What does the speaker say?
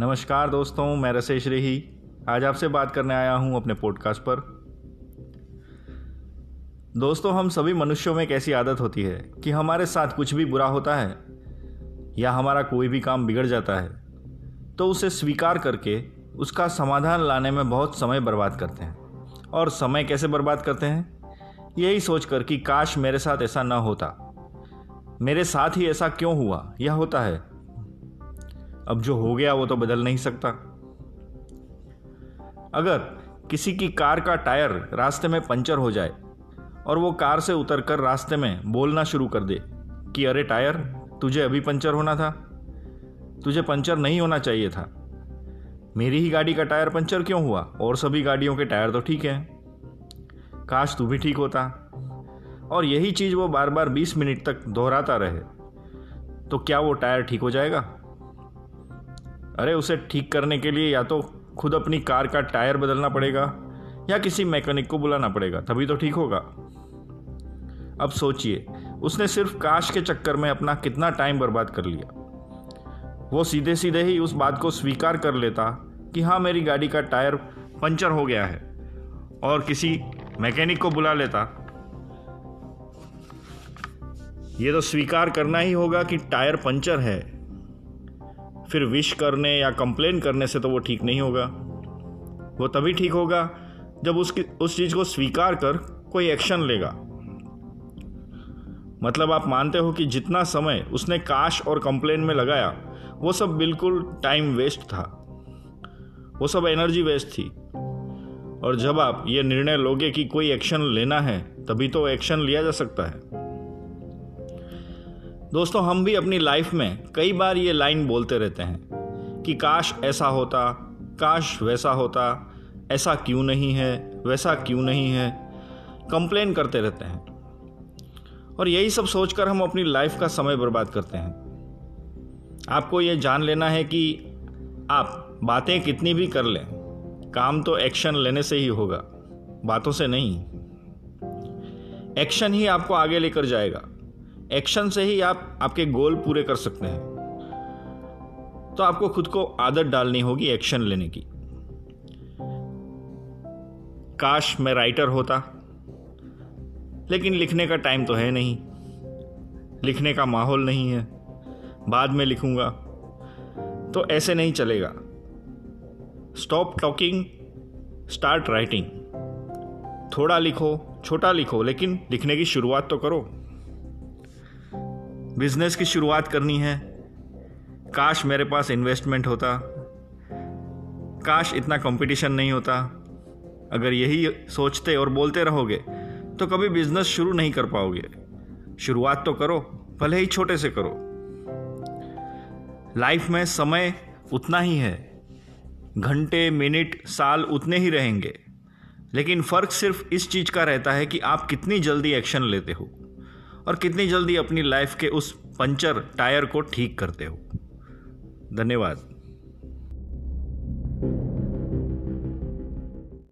नमस्कार दोस्तों, मैं रसेश रेही। आज आपसे बात करने आया हूँ अपने पॉडकास्ट पर। दोस्तों, हम सभी मनुष्यों में एक ऐसी आदत होती है कि हमारे साथ कुछ भी बुरा होता है या हमारा कोई भी काम बिगड़ जाता है तो उसे स्वीकार करके उसका समाधान लाने में बहुत समय बर्बाद करते हैं। और समय कैसे बर्बाद करते हैं? यही सोचकर कि काश मेरे साथ ऐसा ना होता। मेरे साथ ही ऐसा क्यों हुआ? यह होता है अब जो हो गया वो तो बदल नहीं सकता। अगर किसी की कार का टायर रास्ते में पंचर हो जाए और वो कार से उतरकर रास्ते में बोलना शुरू कर दे कि अरे टायर, तुझे अभी पंचर होना था। तुझे पंचर नहीं होना चाहिए था। मेरी ही गाड़ी का टायर पंचर क्यों हुआ? और सभी गाड़ियों के टायर तो ठीक हैं। काश तू भी ठीक होता। और यही चीज़ वो बार बार 20 मिनट तक दोहराता रहे। तो क्या वो टायर ठीक हो जाएगा? अरे उसे ठीक करने के लिए या तो खुद अपनी कार का टायर बदलना पड़ेगा या किसी मैकेनिक को बुलाना पड़ेगा, तभी तो ठीक होगा। अब सोचिए, उसने सिर्फ़ काश के चक्कर में अपना कितना टाइम बर्बाद कर लिया। वो सीधे सीधे ही उस बात को स्वीकार कर लेता कि हाँ मेरी गाड़ी का टायर पंचर हो गया है और किसी मैकेनिक को बुला लेता। ये तो स्वीकार करना ही होगा कि टायर पंचर है। फिर विश करने या कंप्लेन करने से तो वो ठीक नहीं होगा। वो तभी ठीक होगा जब उसकी, उस चीज़ को स्वीकार कर कोई एक्शन लेगा। मतलब आप मानते हो कि जितना समय उसने काश और कंप्लेन में लगाया, वो सब बिल्कुल टाइम वेस्ट था। वो सब एनर्जी वेस्ट थी। और जब आप ये निर्णय लोगे कि कोई एक्शन लेना है, तभी तो एक्शन लिया जा सकता है। दोस्तों, हम भी अपनी लाइफ में कई बार ये लाइन बोलते रहते हैं कि काश ऐसा होता, काश वैसा होता, ऐसा क्यों नहीं है, वैसा क्यों नहीं है। कंप्लेन करते रहते हैं। और यही सब सोचकर हम अपनी लाइफ का समय बर्बाद करते हैं। आपको ये जान लेना है कि आप बातें कितनी भी कर लें, काम तो एक्शन लेने से ही होगा, बातों से नहीं। एक्शन ही आपको आगे लेकर जाएगा। एक्शन से ही आप, आपके गोल पूरे कर सकते हैं। तो आपको खुद को आदत डालनी होगी एक्शन लेने की। काश मैं राइटर होता, लेकिन लिखने का टाइम तो है नहीं। लिखने का माहौल नहीं है। बाद में लिखूँगा तो ऐसे नहीं चलेगा। स्टॉप टॉकिंग स्टार्ट राइटिंग थोड़ा लिखो, छोटा लिखो, लेकिन लिखने की शुरुआत तो करो। बिज़नेस की शुरुआत करनी है। काश मेरे पास इन्वेस्टमेंट होता। काश इतना कंपटीशन नहीं होता। अगर यही सोचते और बोलते रहोगे तो कभी बिज़नेस शुरू नहीं कर पाओगे। शुरुआत तो करो, भले ही छोटे से करो। लाइफ में समय उतना ही है। घंटे मिनट साल उतने ही रहेंगे। लेकिन फ़र्क सिर्फ़ इस चीज़ का रहता है कि आप कितनी जल्दी एक्शन लेते हो। और कितनी जल्दी अपनी लाइफ के उस पंचर टायर को ठीक करते हो। धन्यवाद।